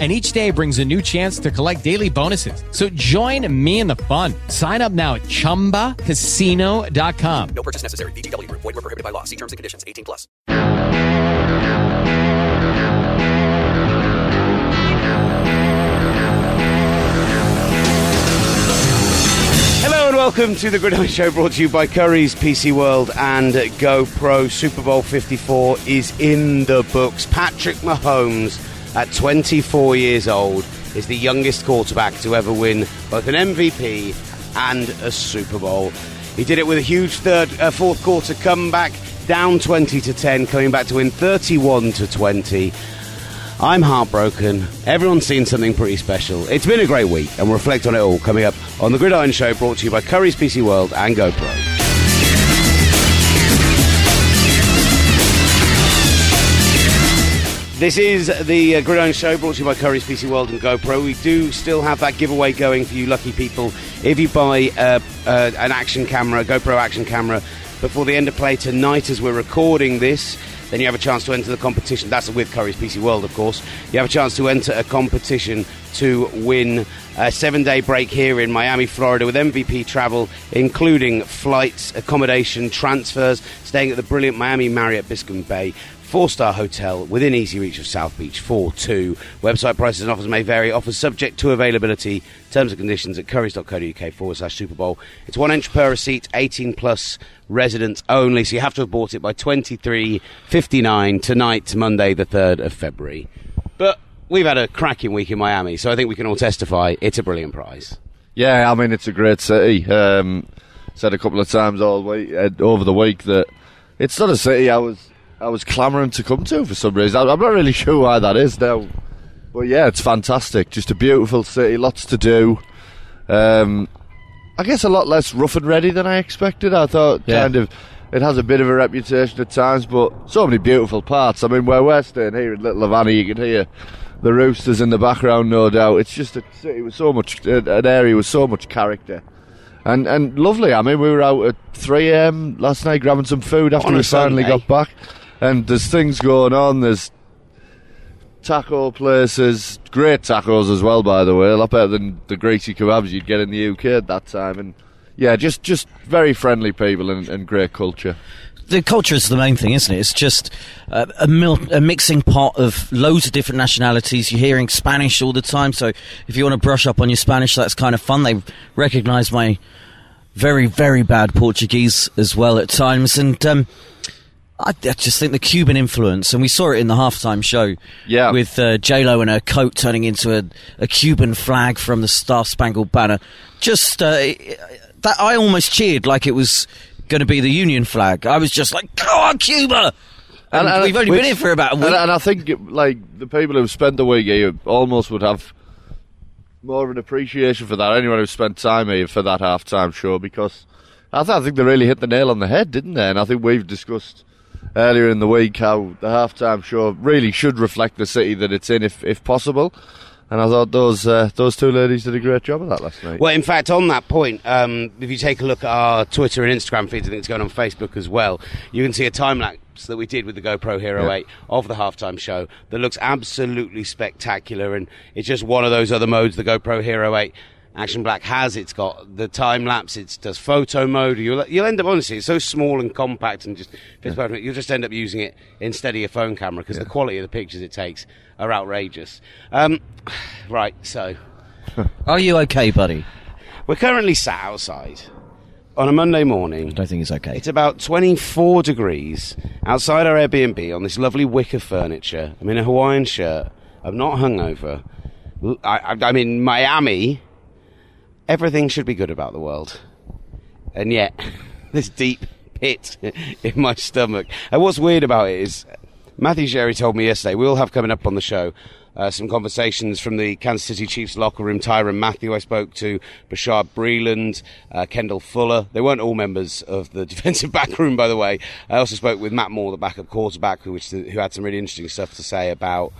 and each day brings a new chance to collect daily bonuses. So join me in the fun. Sign up now at ChumbaCasino.com. No purchase necessary. VGW. Void were prohibited by law. See terms and conditions. 18 plus. Hello and welcome to the Gridiron Show brought to you by Currys PC World and GoPro. Super Bowl 54 is in the books. Patrick Mahomes, at 24 years old, is the youngest quarterback to ever win both an MVP and a Super Bowl. He did it with a huge third, uh, fourth quarter comeback, down 20 to 10, coming back to win 31 to 20. I'm heartbroken. Everyone's seen something pretty special. It's been a great week, and we'll reflect on it all coming up on the Gridiron Show, brought to you by Currys PC World and GoPro. This is the uh, Gridiron Show brought to you by Currys PC World and GoPro. We do still have that giveaway going for you lucky people. If you buy uh, uh, an action camera, GoPro action camera, before the end of play tonight as we're recording this, then you have a chance to enter the competition. That's with Currys PC World, of course. You have a chance to enter a competition to win a seven day break here in Miami, Florida, with MVP travel, including flights, accommodation, transfers, staying at the brilliant Miami Marriott Biscayne Bay four star hotel within easy reach of South Beach 4 2. Website prices and offers may vary. Offers subject to availability. Terms and conditions at currys.co.uk forward slash Super Bowl. It's one inch per receipt, 18 plus residents only. So you have to have bought it by 23.59 tonight, Monday, the 3rd of February. But we've had a cracking week in Miami, so I think we can all testify it's a brilliant prize. Yeah, I mean, it's a great city. Um, said a couple of times all week, uh, over the week that it's not a city I was I was clamouring to come to for some reason. I'm not really sure why that is now. But yeah, it's fantastic. Just a beautiful city, lots to do. Um, I guess a lot less rough and ready than I expected. I thought yeah. kind of it has a bit of a reputation at times, but so many beautiful parts. I mean, where we're staying here in Little Havana, you can hear the roosters in the background, no doubt. It's just a city with so much, an area with so much character. And and lovely. I mean, we were out at 3 a.m. last night grabbing some food after we finally got back and there's things going on. There's taco places, great tacos as well, by the way, a lot better than the greasy kebabs you'd get in the UK at that time. And yeah, just just very friendly people and, and great culture. The culture is the main thing, isn't it? It's just uh, a, mil- a mixing pot of loads of different nationalities. You're hearing Spanish all the time, so if you want to brush up on your Spanish, that's kind of fun. They recognise my very, very bad Portuguese as well at times, and um, I, I, just think the Cuban influence, and we saw it in the halftime show, yeah. with uh, J Lo and her coat turning into a, a, Cuban flag from the Star Spangled Banner. Just uh, that, I almost cheered like it was going to be the Union flag. I was just like, "Go on, Cuba!" And, and, and we've only which, been here for about a week. And, I think, like the people who've spent the week here, almost would have more of an appreciation for that. Anyone who spent time here for that halftime show, because I, th- I think they really hit the nail on the head, didn't they? And I think we've discussed earlier in the week how the halftime show really should reflect the city that it's in, if if possible. And I thought those uh, those two ladies did a great job of that last night. Well, in fact, on that point, um, if you take a look at our Twitter and Instagram feeds, I think it's going on Facebook as well. You can see a time lapse that we did with the GoPro Hero yeah. 8 of the halftime show that looks absolutely spectacular, and it's just one of those other modes, the GoPro Hero 8 Action Black has. It's got the time lapse. It does photo mode. You'll you'll end up honestly. It's so small and compact and just fits yeah. You'll just end up using it instead of your phone camera because yeah. the quality of the pictures it takes are outrageous. Um, right. So, are you okay, buddy? We're currently sat outside on a Monday morning. I don't think it's okay. It's about 24 degrees outside our Airbnb on this lovely wicker furniture. I'm in a Hawaiian shirt. I'm not hungover. I, am in Miami everything should be good about the world. And yet, this deep pit in my stomach. And what's weird about it is, Matthew Sherry told me yesterday, we'll have coming up on the show, Uh, some conversations from the Kansas City Chiefs locker room. Tyrann Mathieu, I spoke to, Bashaud Breeland, uh, Kendall Fuller. They weren't all members of the defensive back room, by the way. I also spoke with Matt Moore, the backup quarterback, who, which, who had some really interesting stuff to say about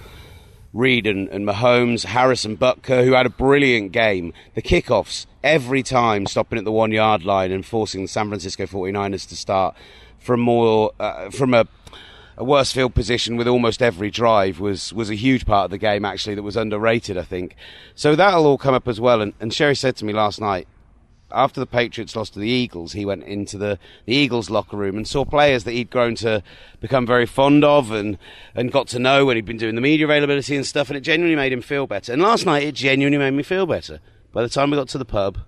Reid and, and Mahomes, Harrison Butker, who had a brilliant game. The kickoffs, every time stopping at the one yard line and forcing the San Francisco 49ers to start from more, uh, from a, a worse field position with almost every drive was, was a huge part of the game actually that was underrated, I think. So that'll all come up as well. And, and Sherry said to me last night, after the Patriots lost to the Eagles, he went into the, the Eagles locker room and saw players that he'd grown to become very fond of and, and got to know when he'd been doing the media availability and stuff, and it genuinely made him feel better. And last night, it genuinely made me feel better. By the time we got to the pub,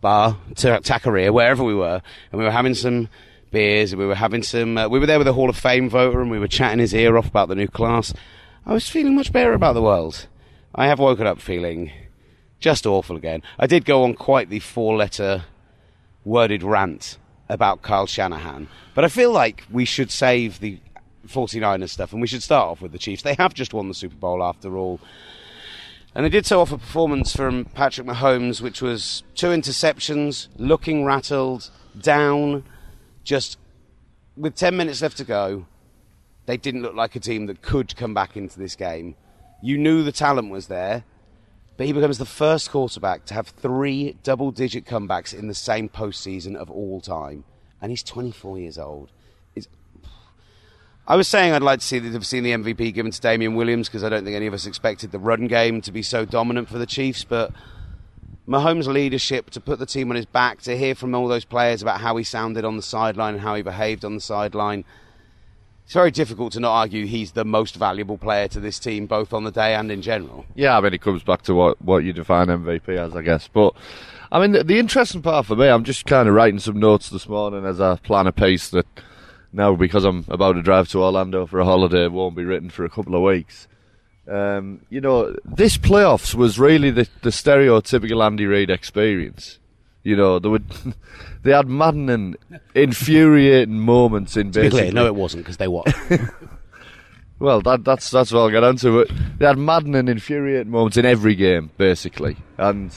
bar, to Taqueria, wherever we were, and we were having some beers, and we were having some, uh, we were there with a Hall of Fame voter, and we were chatting his ear off about the new class. I was feeling much better about the world. I have woken up feeling just awful again. I did go on quite the four letter worded rant about Kyle Shanahan, but I feel like we should save the 49ers stuff and we should start off with the Chiefs. They have just won the Super Bowl after all. And they did so off a performance from Patrick Mahomes, which was two interceptions, looking rattled, down, just with 10 minutes left to go. They didn't look like a team that could come back into this game. You knew the talent was there, but he becomes the first quarterback to have three double digit comebacks in the same postseason of all time. And he's 24 years old. It's, I was saying I'd like to see have seen the MVP given to Damien Williams because I don't think any of us expected the run game to be so dominant for the Chiefs, but Mahomes' leadership to put the team on his back, to hear from all those players about how he sounded on the sideline and how he behaved on the sideline. It's very difficult to not argue he's the most valuable player to this team, both on the day and in general. Yeah, I mean, it comes back to what, what you define MVP as, I guess. But, I mean, the, the interesting part for me, I'm just kind of writing some notes this morning as I plan a piece that now, because I'm about to drive to Orlando for a holiday, won't be written for a couple of weeks. Um, you know, this playoffs was really the, the stereotypical Andy Reid experience. You know, they would, they had maddening, infuriating moments in To be basically. clear, no, it wasn't because they won. Well, that, that's that's what I'll get onto. But they had maddening, infuriating moments in every game, basically, and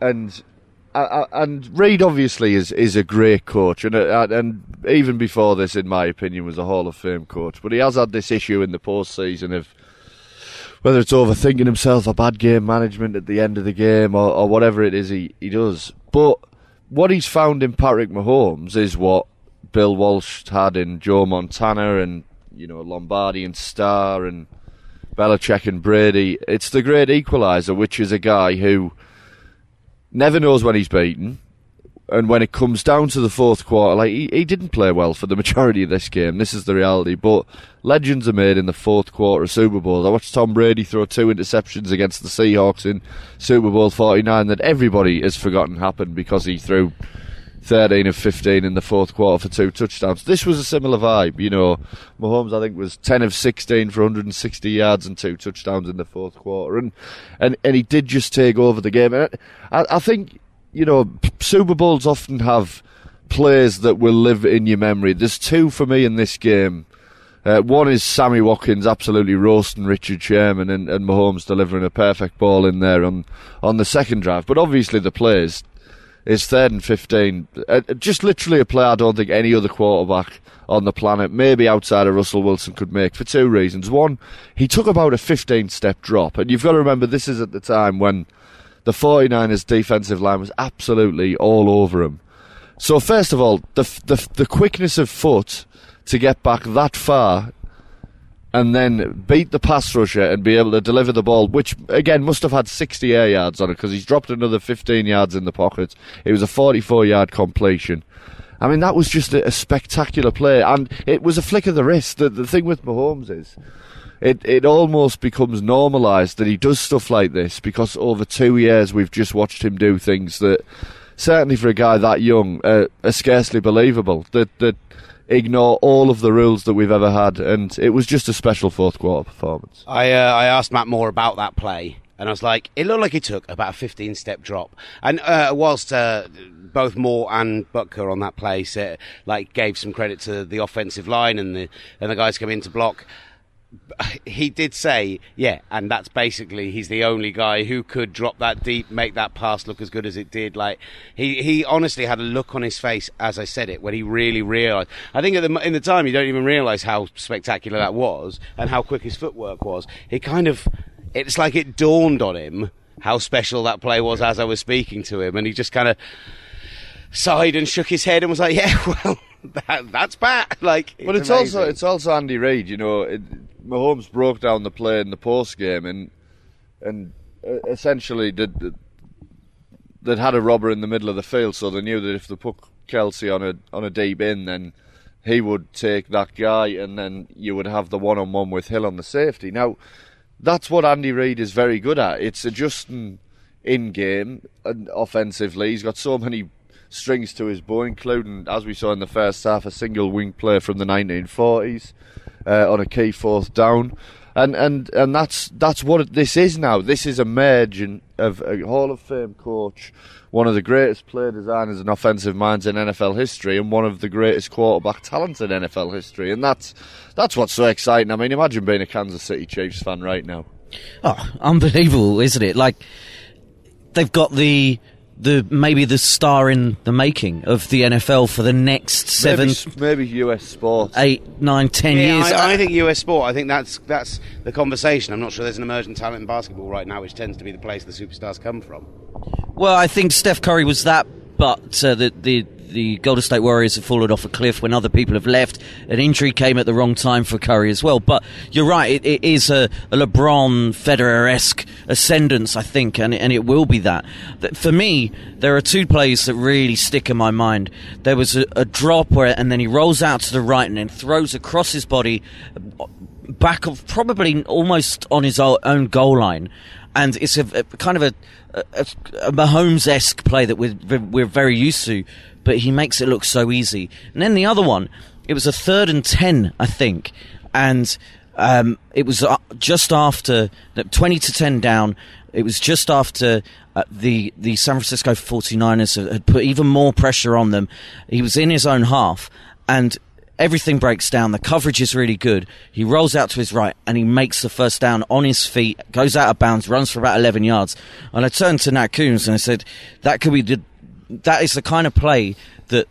and uh, and Reid obviously is is a great coach, and uh, and even before this, in my opinion, was a Hall of Fame coach. But he has had this issue in the postseason of whether it's overthinking himself or bad game management at the end of the game or, or whatever it is he, he does. But what he's found in Patrick Mahomes is what Bill Walsh had in Joe Montana and you know Lombardi and Starr and Belichick and Brady. It's the great equalizer, which is a guy who never knows when he's beaten. And when it comes down to the fourth quarter, like he, he didn't play well for the majority of this game. This is the reality. But legends are made in the fourth quarter of Super Bowls. I watched Tom Brady throw two interceptions against the Seahawks in Super Bowl 49 that everybody has forgotten happened because he threw 13 of 15 in the fourth quarter for two touchdowns. This was a similar vibe, you know. Mahomes, I think, was 10 of 16 for 160 yards and two touchdowns in the fourth quarter, and and, and he did just take over the game. And I, I think, you know, Super Bowls often have plays that will live in your memory. There's two for me in this game. Uh, one is Sammy Watkins absolutely roasting Richard Sherman and, and Mahomes delivering a perfect ball in there on, on the second drive. But obviously the plays is third and 15. Uh, just literally a play I don't think any other quarterback on the planet, maybe outside of Russell Wilson, could make for two reasons. One, he took about a 15 step drop. And you've got to remember, this is at the time when the 49ers defensive line was absolutely all over him. So, first of all, the, the, the quickness of foot to get back that far and then beat the pass rusher and be able to deliver the ball, which again must have had 60 air yards on it because he's dropped another 15 yards in the pocket. It was a 44 yard completion. I mean, that was just a, a spectacular play, and it was a flick of the wrist. The, the thing with Mahomes is. It, it almost becomes normalised that he does stuff like this because over two years we've just watched him do things that, certainly for a guy that young, uh, are scarcely believable. That that ignore all of the rules that we've ever had, and it was just a special fourth quarter performance. I uh, I asked Matt Moore about that play, and I was like, it looked like he took about a 15 step drop. And uh, whilst uh, both Moore and Butker on that play said, like gave some credit to the offensive line and the and the guys coming in to block. he did say, yeah, and that's basically he's the only guy who could drop that deep, make that pass look as good as it did. Like he, he honestly had a look on his face as I said it when he really realised. I think at the in the time you don't even realise how spectacular that was and how quick his footwork was. He kind of, it's like it dawned on him how special that play was as I was speaking to him, and he just kind of sighed and shook his head and was like, yeah, well. That, that's bad. Like, But it's amazing. also it's also Andy Reid. You know, it, Mahomes broke down the play in the post game and and uh, essentially did did- they'd had a robber in the middle of the field, so they knew that if they put Kelce on a on a deep in, then he would take that guy, and then you would have the one on one with Hill on the safety. Now, that's what Andy Reid is very good at. It's adjusting in game and offensively. He's got so many strings to his bow, including, as we saw in the first half, a single wing play from the 1940s uh, on a key fourth down. And, and and that's that's what this is now. This is a merging of a Hall of Fame coach, one of the greatest play designers and offensive minds in NFL history, and one of the greatest quarterback talents in NFL history. And that's that's what's so exciting. I mean, imagine being a Kansas City Chiefs fan right now. Oh, unbelievable, isn't it? Like they've got the the maybe the star in the making of the NFL for the next seven, maybe, maybe US sports. eight, nine, ten Yeah, years. I, I think US sport. I think that's that's the conversation. I'm not sure there's an emerging talent in basketball right now, which tends to be the place the superstars come from. Well, I think Steph Curry was that, but uh, the the the Golden State Warriors have fallen off a cliff when other people have left. An injury came at the wrong time for Curry as well. But you're right; it, it is a, a LeBron Federer esque ascendance, I think, and and it will be that. For me, there are two plays that really stick in my mind. There was a, a drop where, and then he rolls out to the right and then throws across his body back of probably almost on his own goal line, and it's a, a kind of a, a, a Mahomes esque play that we're we're very used to, but he makes it look so easy. And then the other one, it was a third and ten, I think, and um, it was uh, just after twenty to ten down. It was just after uh, the the San Francisco 49ers had- had put even more pressure on them. He was in his own half, and everything breaks down. The coverage is really good. He rolls out to his right and he makes the first down on his feet, goes out of bounds, runs for about 11 yards. And I turned to Nat Coombs and I said, that could be the, that is the kind of play that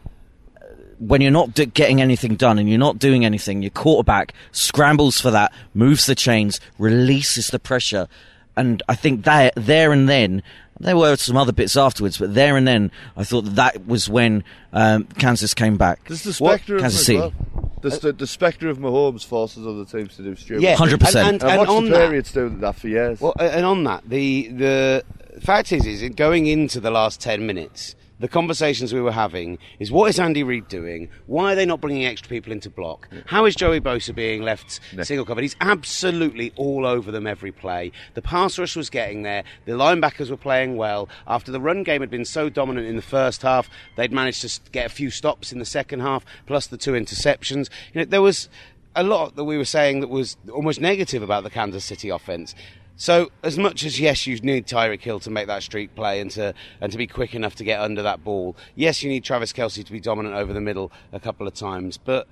uh, when you're not d- getting anything done and you're not doing anything, your quarterback scrambles for that, moves the chains, releases the pressure. And I think that there and then, there were some other bits afterwards, but there and then, I thought that, that was when um, Kansas came back. There's the What? spectre of Kansas City. well. The, the, the spectre of Mahomes forces other teams to do stupid. Yeah, 100%. And, And and, and watch on the that, Patriots do that for years. Well, uh, and on that, the the fact is, is it going into the last ten minutes, the conversations we were having is what is Andy Reid doing? Why are they not bringing extra people into block? How is Joey Bosa being left single covered? He's absolutely all over them every play. The pass rush was getting there. The linebackers were playing well. After the run game had been so dominant in the first half, they'd managed to get a few stops in the second half, plus the two interceptions. You know, there was a lot that we were saying that was almost negative about the Kansas City offense. So, as much as yes, you need Tyreek Hill to make that streak play and to and to be quick enough to get under that ball. Yes, you need Travis Kelce to be dominant over the middle a couple of times, but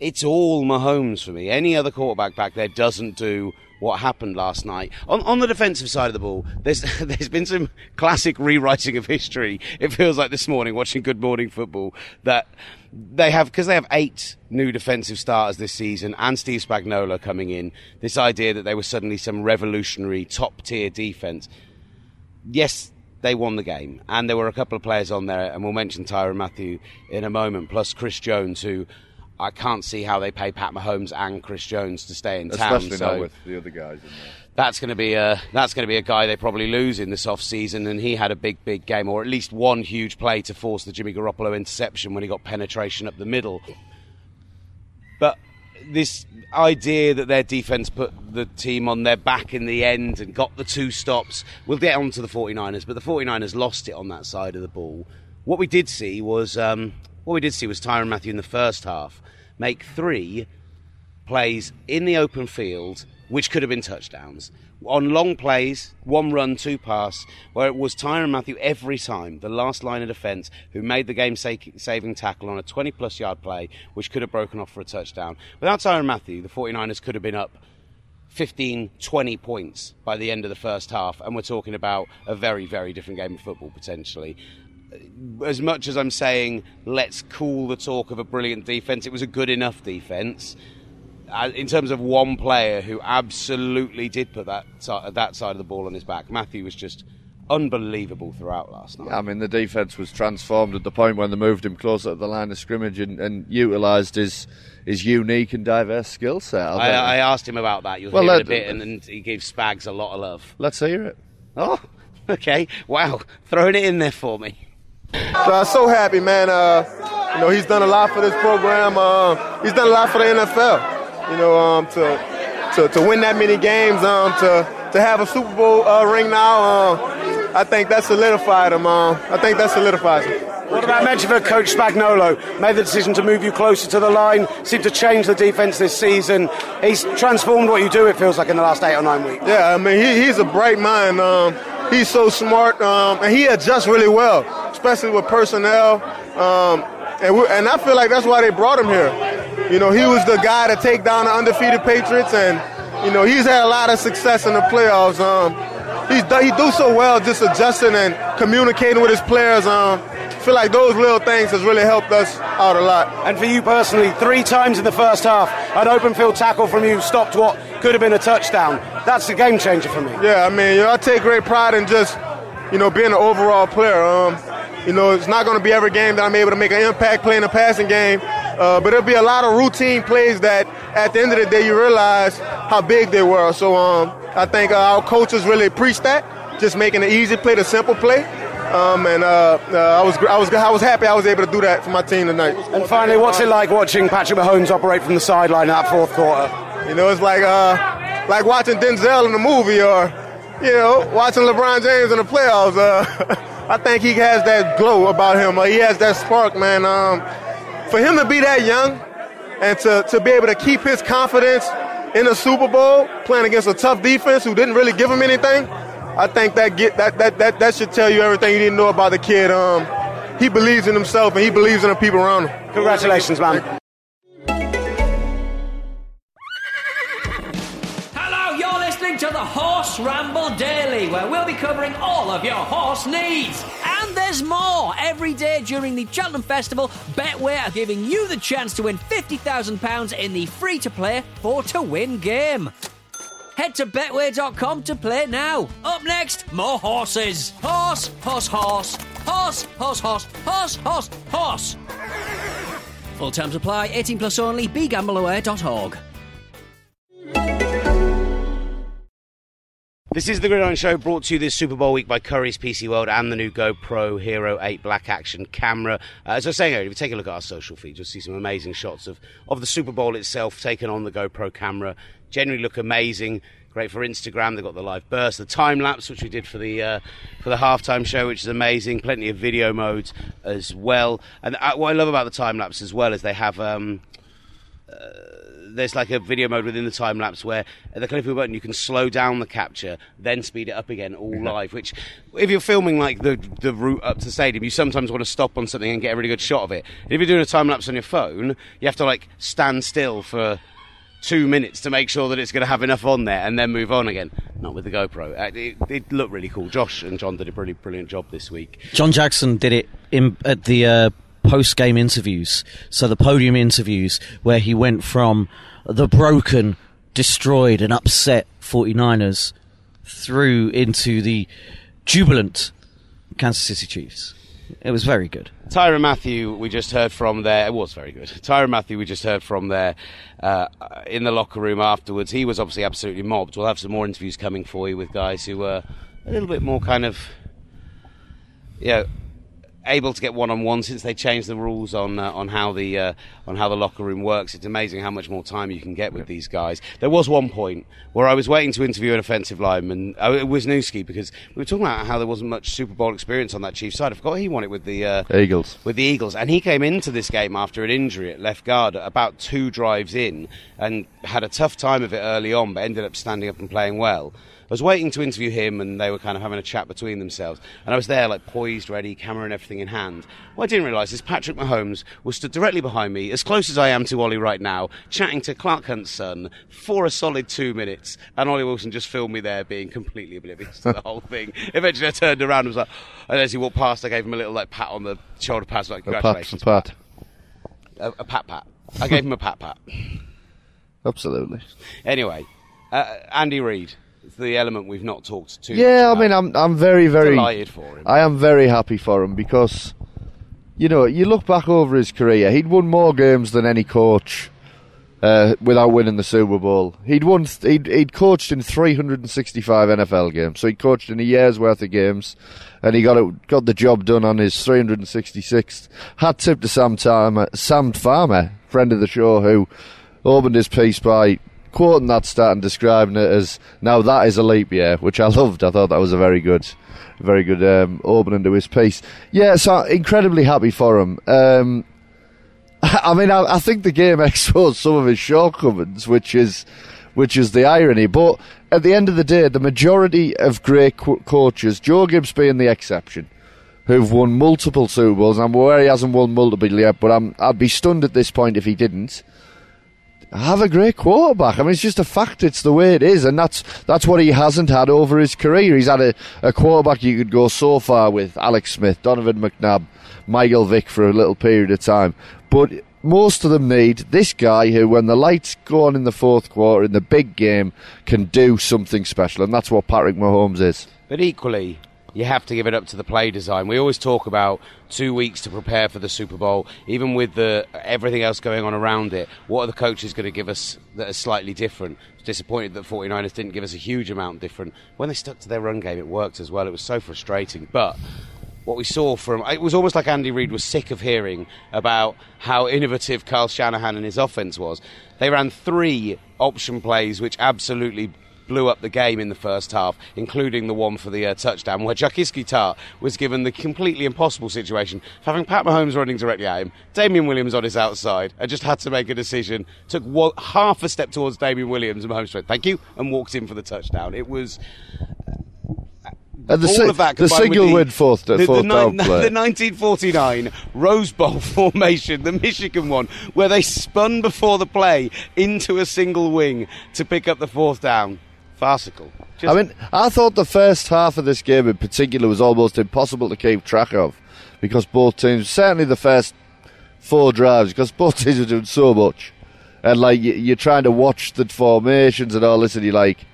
it's all Mahomes for me. Any other quarterback back there doesn't do what happened last night. On, on the defensive side of the ball, there's there's been some classic rewriting of history. It feels like this morning watching Good Morning Football that they have because they have eight new defensive starters this season and Steve Spagnuolo coming in. This idea that they were suddenly some revolutionary top tier defense. Yes, they won the game, and there were a couple of players on there, and we'll mention Tyrann Mathieu in a moment, plus Chris Jones, who I can't see how they pay Pat Mahomes and Chris Jones to stay in town. Especially so with the other guys in there. that's going to be a that's going to be a guy they probably lose in this off season, and he had a big big game, or at least one huge play to force the Jimmy Garoppolo interception when he got penetration up the middle. But this idea that their defense put the team on their back in the end and got the two stops, we'll get on to the 49ers, but the 49ers lost it on that side of the ball. What we did see was um, what we did see was Tyrann Mathieu in the first half make three plays in the open field, which could have been touchdowns. On long plays, one run, two pass, where it was Tyrann Mathieu every time, the last line of defence, who made the game saving tackle on a 20 plus yard play, which could have broken off for a touchdown. Without Tyrann Mathieu, the 49ers could have been up 15, 20 points by the end of the first half, and we're talking about a very, very different game of football potentially. As much as I'm saying, let's cool the talk of a brilliant defence, it was a good enough defence. Uh, in terms of one player who absolutely did put that that side of the ball on his back, Mathieu was just unbelievable throughout last night. I mean, the defence was transformed at the point when they moved him closer to the line of scrimmage and, and utilised his his unique and diverse skill set. I I. I asked him about that. You'll Well, hear it a let- bit, and, and he gave Spags a lot of love. Let's hear it. Oh, okay. Wow, throwing it in there for me. So I'm so happy, man. Uh, you know, he's done a lot for this program. Uh, he's done a lot for the NFL. You know, um, to, to to win that many games, um, to to have a Super Bowl uh, ring now. Uh, I think that solidified him. Uh, I think that solidifies him. What about Medvedev coach Spagnuolo? Made the decision to move you closer to the line, seemed to change the defence this season. He's transformed what you do, it feels like, in the last eight or nine weeks. Yeah, I mean, he, he's a bright mind. Um, he's so smart, um, and he adjusts really well, especially with personnel. Um, and, we, and I feel like that's why they brought him here. You know, he was the guy to take down the undefeated Patriots, and you know, he's had a lot of success in the playoffs. Um, he's he do so well just adjusting and communicating with his players. Um, I feel like those little things has really helped us out a lot. And for you personally, three times in the first half, an open field tackle from you stopped what could have been a touchdown. That's a game changer for me. Yeah, I mean, you know, I take great pride in just, you know, being an overall player. Um, you know, it's not going to be every game that I'm able to make an impact playing a passing game, uh, but it'll be a lot of routine plays that, at the end of the day, you realize how big they were. So um, I think uh, our coaches really preach that, just making an easy play, the simple play. Um, and uh, uh, I was I was I was happy I was able to do that for my team tonight. And finally, what's it like watching Patrick Mahomes operate from the sideline in that fourth quarter? You know, it's like uh, like watching Denzel in a movie or, you know, watching LeBron James in the playoffs. I think he has that glow about him. He has that spark, man. Um, for him to be that young and to, to be able to keep his confidence in the Super Bowl, playing against a tough defense who didn't really give him anything, I think that get that that that, that should tell you everything you didn't know about the kid. Um, he believes in himself and he believes in the people around him. Congratulations, man. Horse Ramble Daily, where we'll be covering all of your horse needs. And there's more. Every day during the Cheltenham Festival, Betway are giving you the chance to win £50,000 in the free to play 4 to win game. Head to betway.com to play now. Up next, more horses. Horse, horse, horse. Horse, horse, horse, horse, horse, horse. Full terms apply, 18 plus only, begambleaware.org. This is the Gridiron Show brought to you this Super Bowl week by Currys PC World and the new GoPro Hero 8 Black Action camera. Uh, as I was saying earlier, if you take a look at our social feed, you'll see some amazing shots of, of the Super Bowl itself taken on the GoPro camera. Generally look amazing. Great for Instagram. They've got the live burst, the time lapse, which we did for the uh, for the halftime show, which is amazing. Plenty of video modes as well. And uh, what I love about the time lapse as well is they have. Um, there's like a video mode within the time lapse where at the click of a button you can slow down the capture, then speed it up again, all live. Which, if you're filming like the the route up to the stadium, you sometimes want to stop on something and get a really good shot of it. And if you're doing a time lapse on your phone, you have to like stand still for two minutes to make sure that it's going to have enough on there and then move on again. Not with the GoPro. Uh, It, it looked really cool. Josh and John did a really brilliant job this week. John Jackson did it in, at the uh, post game interviews, so the podium interviews, where he went from the broken, destroyed, and upset 49ers through into the jubilant Kansas City Chiefs. It was very good. Tyrann Mathieu, we just heard from there. It was very good. Tyrann Mathieu, we just heard from there uh, in the locker room afterwards. He was obviously absolutely mobbed. We'll have some more interviews coming for you with guys who were a little bit more kind of, you know, able to get one on one since they changed the rules on uh, on how the uh, on how the locker room works. It's amazing how much more time you can get with these guys. There was one point where I was waiting to interview an offensive lineman. Uh, it was Newski because we were talking about how there wasn't much Super Bowl experience on that Chiefs side. I forgot he won it with the uh, Eagles. with the Eagles, and he came into this game after an injury at left guard about two drives in, and had a tough time of it early on, but ended up standing up and playing well. I was waiting to interview him, and they were kind of having a chat between themselves. And I was there, like poised, ready, camera and everything in hand. What I didn't realise is Patrick Mahomes was stood directly behind me, as close as I am to Ollie right now, chatting to Clark Hunt's son for a solid two minutes. And Ollie Wilson just filmed me there, being completely oblivious to the whole thing. Eventually, I turned around and was like, and as he walked past, I gave him a little like pat on the shoulder, pat, like congratulations, A pat, pat. a, a pat pat. I gave him a pat pat. Absolutely. Anyway, uh, Andy Reid, the element we've not talked too. Yeah, I mean. I'm I'm very very Delighted for him. I am very happy for him because, you know, you look back over his career, he'd won more games than any coach uh, without winning the Super Bowl. He'd won. He'd he'd coached in 365 NFL games, so he coached in a year's worth of games, and he got it got the job done on his 366th. Hat tip to Sam Farmer, Sam Farmer, friend of the show, who opened his piece by quoting that stat and describing it as now that is a leap year, which I loved. I thought that was a very good, very good um, opening to his piece. Yeah, so incredibly happy for him. Um, I mean, I, I think the game exposed some of his shortcomings, which is, which is the irony. But at the end of the day, the majority of great co- coaches, Joe Gibbs being the exception, who've won multiple Super Bowls. I'm aware he hasn't won multiple yet, but I'm, I'd be stunned at this point if he didn't. Have a great quarterback. I mean, it's just a fact. It's the way it is, and that's that's what he hasn't had over his career. He's had a, a quarterback you could go so far with: Alex Smith, Donovan McNabb, Michael Vick for a little period of time. But most of them need this guy who, when the lights go on in the fourth quarter in the big game, can do something special, and that's what Patrick Mahomes is. But equally, you have to give it up to the play design. We always talk about two weeks to prepare for the Super Bowl, even with the everything else going on around it. What are the coaches going to give us that are slightly different? Disappointed that 49ers didn't give us a huge amount different. When they stuck to their run game, it worked as well. It was so frustrating, but. What we saw from it was almost like Andy Reid was sick of hearing about how innovative Kyle Shanahan and his offense was. They ran three option plays, which absolutely blew up the game in the first half, including the one for the uh, touchdown, where Jaquiski Tartt was given the completely impossible situation of having Pat Mahomes running directly at him, Damien Williams on his outside, and just had to make a decision. Took one, half a step towards Damien Williams, and Mahomes went, "Thank you," and walked in for the touchdown. It was. And the, all si- of that the single win fourth, the, fourth the, down nine- play. the 1949 Rose Bowl formation, the Michigan one, where they spun before the play into a single wing to pick up the fourth down. Farcical. Just- I mean, I thought the first half of this game in particular was almost impossible to keep track of because both teams, certainly the first four drives, because both teams were doing so much. And like you, you're trying to watch the formations and all this, and you're like,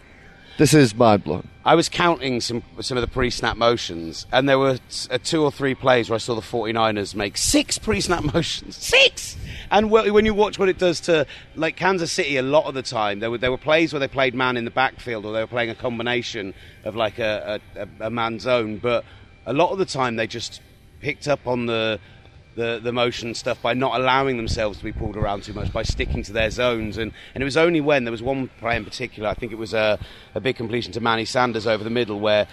this is mind blowing. I was counting some some of the pre-snap motions, and there were uh, two or three plays where I saw the 49ers make six pre-snap motions. Six! And when you watch what it does to, like Kansas City, a lot of the time there were there were plays where they played man in the backfield, or they were playing a combination of like a, a, a- man zone, but a lot of the time they just picked up on the the, the motion stuff by not allowing themselves to be pulled around too much, by sticking to their zones. And, and it was only when there was one play in particular, I think it was a, a big completion to Manny Sanders over the middle, where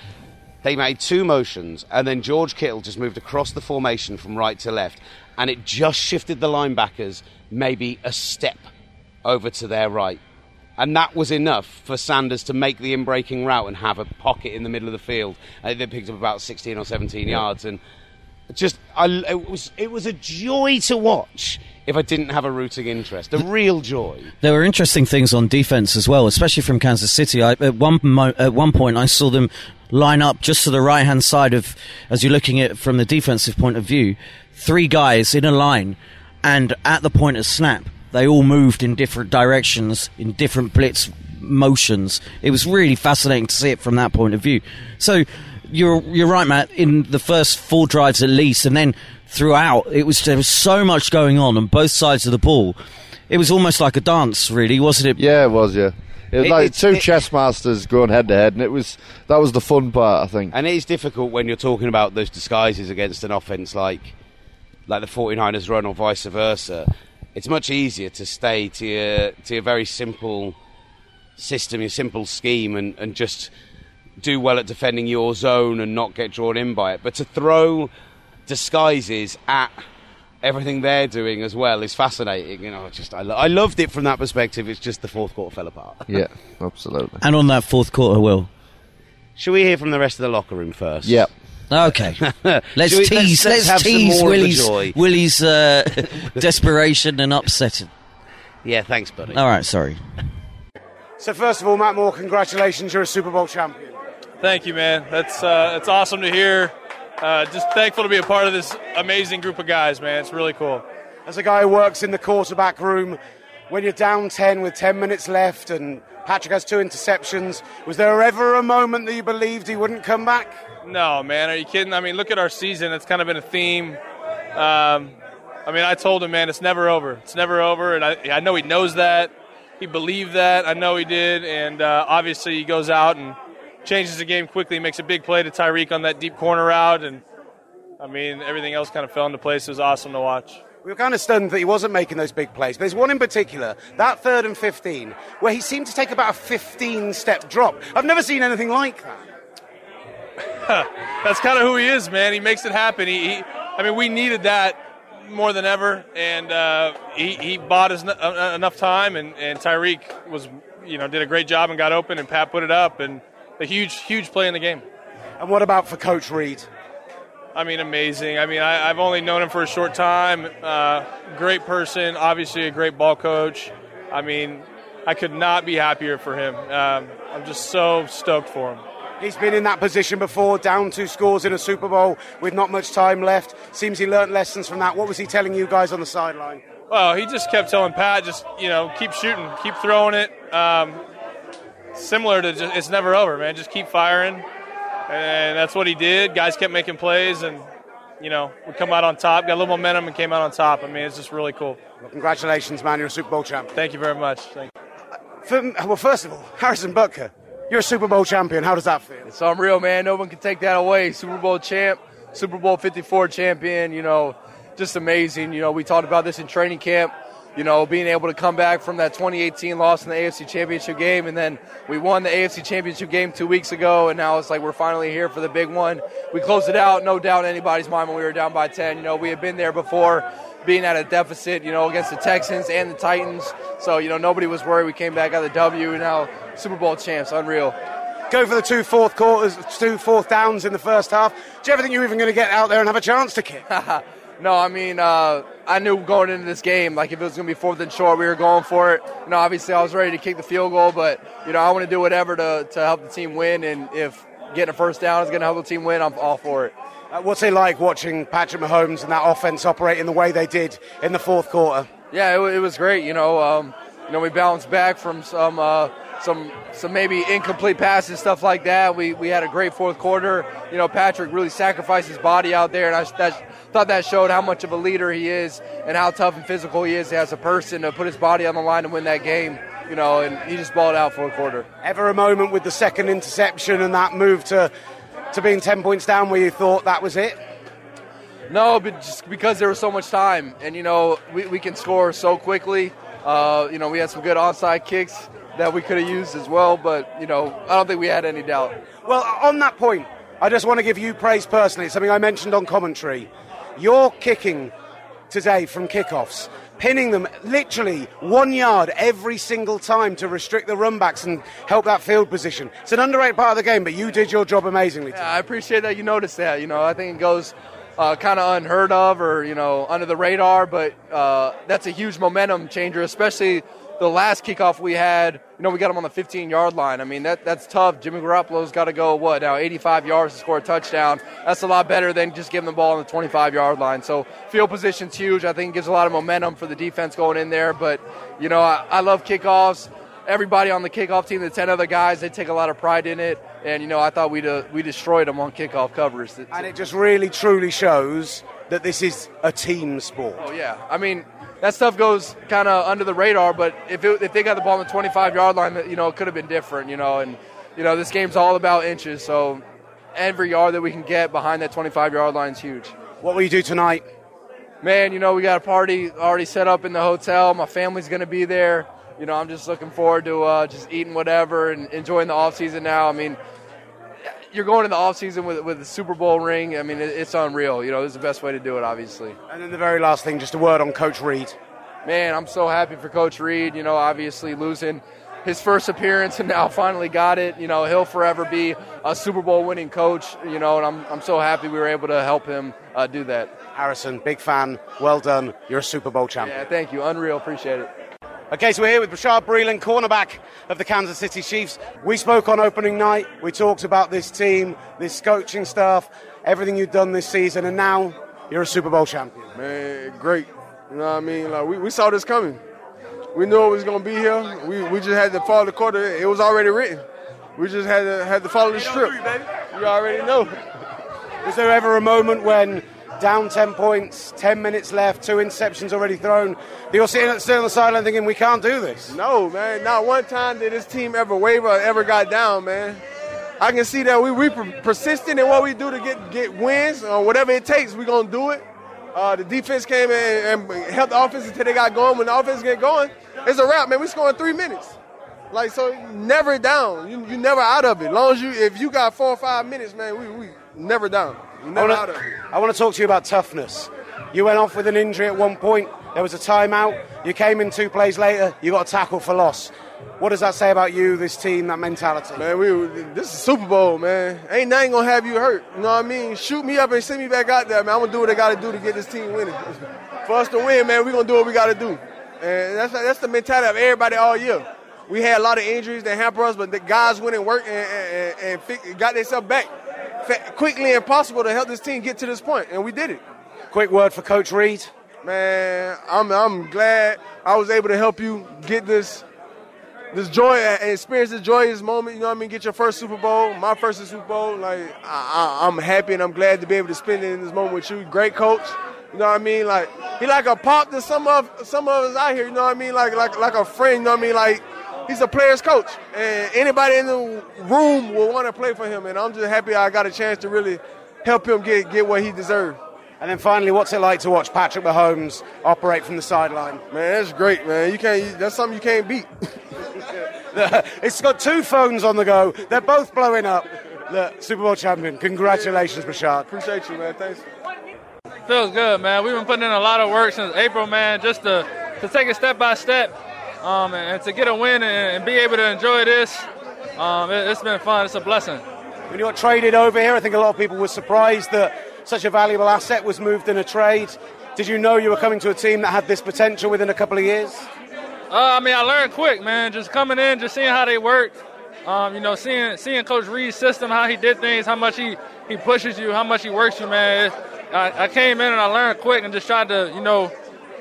they made two motions, and then George Kittle just moved across the formation from right to left, and it just shifted the linebackers maybe a step over to their right. And that was enough for Sanders to make the in-breaking route and have a pocket in the middle of the field. Uh, they picked up about 16 or 17 yards, and just I, it was it was a joy to watch. If I didn't have a rooting interest, a real joy. There were interesting things on defense as well, especially from Kansas City. I, at one mo- at one point, I saw them line up just to the right hand side of, as you're looking at from the defensive point of view, three guys in a line, and at the point of snap, they all moved in different directions in different blitz motions. It was really fascinating to see it from that point of view. So you're you're right, Matt. In the first four drives at least, and then throughout, it was there was so much going on on both sides of the ball. It was almost like a dance, really, wasn't it? Yeah, it was. Yeah, it was It- like it's- two it- chess masters going head to head, and it was that was the fun part. I think. And it is difficult when you're talking about those disguises against an offense like like the 49ers run or vice versa. It's much easier to stay to your, to your very simple system, your simple scheme, and, and just do well at defending your zone and not get drawn in by it. But to throw disguises at everything they're doing as well is fascinating. You know, it's just I, lo- I loved it from that perspective. It's just the fourth quarter fell apart. Yeah, absolutely. And on that fourth quarter, Will, Shall we hear from the rest of the locker room first? Yep. Okay, let's Shall we- tease. let's- let's Let's, have some tease more of the Willie's joy. Willie's uh, desperation and upsetting. Yeah, thanks, buddy. All right, sorry. So first of all, Matt Moore, congratulations, you're a Super Bowl champion. Thank you, man. That's uh, it's awesome to hear. Uh, just thankful to be a part of this amazing group of guys, man. It's really cool. As a guy who works in the quarterback room, when you're down 10 with 10 minutes left and Patrick has two interceptions, was there ever a moment that you believed he wouldn't come back? No, man, are you kidding? I mean, look at our season. It's kind of been a theme. Um, I mean, I told him, man, it's never over. It's never over, and I, I know he knows that. He believed that. I know he did, and uh, obviously he goes out and changes the game quickly. Makes a big play to Tyreek on that deep corner route, and I mean, everything else kind of fell into place. It was awesome to watch. We were kind of stunned that he wasn't making those big plays. But there's one in particular, that third and 15, where he seemed to take about a 15 step drop. I've never seen anything like that. That's kind of who he is, man. He makes it happen. He, he I mean, we needed that more than ever, and uh, he, he bought us uh, enough time, and, and Tyreek was, you know, did a great job and got open, and Pat put it up, and a huge, huge play in the game. And what about for Coach Reid? I mean, amazing. I mean, I, I've only known him for a short time. Uh, great person, obviously a great ball coach. I mean, I could not be happier for him. Um, I'm just so stoked for him. He's been in that position before, down two scores in a Super Bowl with not much time left. Seems he learnt lessons from that. What was he telling you guys on the sideline? Well, he just kept telling Pat, just you know, keep shooting, keep throwing it. Um, similar to just, it's never over, man. Just keep firing, and that's what he did. Guys kept making plays, and you know, we come out on top. Got a little momentum and came out on top. I mean, it's just really cool. Well, congratulations, man. You're a Super Bowl champ. Thank you very much. Thank you. For, well, first of all, Harrison Butker, you're a Super Bowl champion. How does that feel? It's unreal, man. No one can take that away. Super Bowl champ, Super Bowl 54 champion, you know, just amazing. You know, we talked about this in training camp, you know, being able to come back from that 2018 loss in the AFC Championship game, and then we won the AFC Championship game two weeks ago, and now it's like we're finally here for the big one. We closed it out, no doubt in anybody's mind when we were down by 10. You know, we had been there before. Being at a deficit, you know, against the Texans and the Titans. So, you know, nobody was worried. We came back out of the W. Now, Super Bowl champs. Unreal. Go for the two fourth quarters, two fourth downs in the first half. Do you ever think you're even going to get out there and have a chance to kick? No, I mean, uh, I knew going into this game, like if it was going to be fourth and short, we were going for it. You know, obviously I was ready to kick the field goal, but you know, I want to do whatever to, to help the team win. And if getting a first down is going to help the team win, I'm all for it. Uh, what's it like watching Patrick Mahomes and that offense operate in the way they did in the fourth quarter? Yeah, it, it was great. You know, um, you know, we bounced back from some uh, some some maybe incomplete passes, stuff like that. We we had a great fourth quarter. You know, Patrick really sacrificed his body out there, and I that, thought that showed how much of a leader he is and how tough and physical he is as a person to put his body on the line to win that game. You know, and he just balled out fourth quarter. Ever a moment with the second interception and that move to to being ten points down where you thought that was it? No, but just because there was so much time, and you know we, we can score so quickly. Uh, you know we had some good onside kicks that we could have used as well, but you know I don't think we had any doubt. Well, on that point, I just want to give you praise personally. It's something I mentioned on commentary. Your kicking today from kickoffs, pinning them literally one yard every single time to restrict the runbacks and help that field position. It's an underrated part of the game, but you did your job amazingly. Yeah, I appreciate that you noticed that. You know I think it goes uh, kind of unheard of or you know under the radar, but uh, that's a huge momentum changer, especially the last kickoff we had. You know we got them on the 15 yard line. I mean that that's tough. Jimmy Garoppolo's got to go what now 85 yards to score a touchdown. That's a lot better than just giving the ball on the 25 yard line. So field position's huge. I think it gives a lot of momentum for the defense going in there. But you know I, I love kickoffs. Everybody on the kickoff team, the 10 other guys, they take a lot of pride in it. And, you know, I thought we uh, we destroyed them on kickoff covers. And it just really, truly shows that this is a team sport. Oh yeah, I mean that stuff goes kind of under the radar, but if it, if they got the ball on the 25 yard line, you know it could have been different, you know. And you know this game's all about inches, so every yard that we can get behind that 25 yard line is huge. What will you do tonight? Man, you know we got a party already set up in the hotel. My family's going to be there. You know, I'm just looking forward to uh, just eating whatever and enjoying the off season now. I mean, you're going in the off season with with the Super Bowl ring. I mean, it, it's unreal. You know, this is the best way to do it, obviously. And then the very last thing, just a word on Coach Reid. Man, I'm so happy for Coach Reid. You know, obviously losing his first appearance and now finally got it. You know, he'll forever be a Super Bowl winning coach. You know, and I'm I'm so happy we were able to help him uh, do that. Harrison, big fan. Well done. You're a Super Bowl champion. Yeah, thank you. Unreal. Appreciate it. Okay, so we're here with Bashaud Breeland, cornerback of the Kansas City Chiefs. We spoke on opening night. We talked about this team, this coaching staff, everything you've done this season, and now you're a Super Bowl champion. Man, great. You know what I mean? Like we, we saw this coming. We knew it was gonna be here. We, we just had to follow the quarter. It was already written. We just had to had to follow the script. You already know. Was there ever a moment when down 10 points, 10 minutes left, two interceptions already thrown, you're sitting still on the sideline thinking, we can't do this? No, man. Not one time did this team ever waver or ever got down, man. I can see that we we persistent in what we do to get get wins or whatever it takes. We're gonna do it. Uh, the defense came in and helped the offense until they got going. When the offense get going, it's a wrap, man. We scoring three minutes. Like so, never down. You you never out of it. long as you if you got four or five minutes, man, we we never down. I wanna. I want to talk to you about toughness. You went off with an injury at one point. There was a timeout. You came in two plays later. You got a tackle for loss. What does that say about you, this team, that mentality? Man, we this is Super Bowl, man. Ain't nothing gonna have you hurt. You know what I mean? Shoot me up and send me back out there, man. I'm gonna do what I gotta do to get this team winning. For us to win, man, we gonna do what we gotta do. And that's that's the mentality of everybody all year. We had a lot of injuries that hamper us, but the guys went and worked and, and, and, and got themselves back quickly and possible to help this team get to this point, and we did it. Quick word for Coach Reid. Man, I'm I'm glad I was able to help you get this this joy and experience this joyous moment. You know what I mean? Get your first Super Bowl, my first Super Bowl. Like I, I, I'm happy and I'm glad to be able to spend it in this moment with you. Great coach. You know what I mean? Like he like a pop to some of some of us out here. You know what I mean? Like like like a friend. You know what I mean? Like he's a player's coach, and anybody in the room will want to play for him. And I'm just happy I got a chance to really help him get get what he deserved. And then finally, what's it like to watch Patrick Mahomes operate from the sideline? Man, that's great, man. You can't. That's something you can't beat. it's got two phones on the go. They're both blowing up. The Super Bowl champion. Congratulations, Bashaud. Appreciate you, man. Thanks. Feels good, man. We've been putting in a lot of work since April, man, just to, to take it step by step um, and, to get a win and, and, be able to enjoy this. Um, it, it's been fun. It's a blessing. When you got traded over here, I think a lot of people were surprised that such a valuable asset was moved in a trade. Did you know you were coming to a team that had this potential within a couple of years? Uh, I mean, I learned quick, man. Just coming in, just seeing how they work. Um, you know, seeing seeing Coach Reid's system, how he did things, how much he, he pushes you, how much he works you, man. I, I came in and I learned quick and just tried to, you know,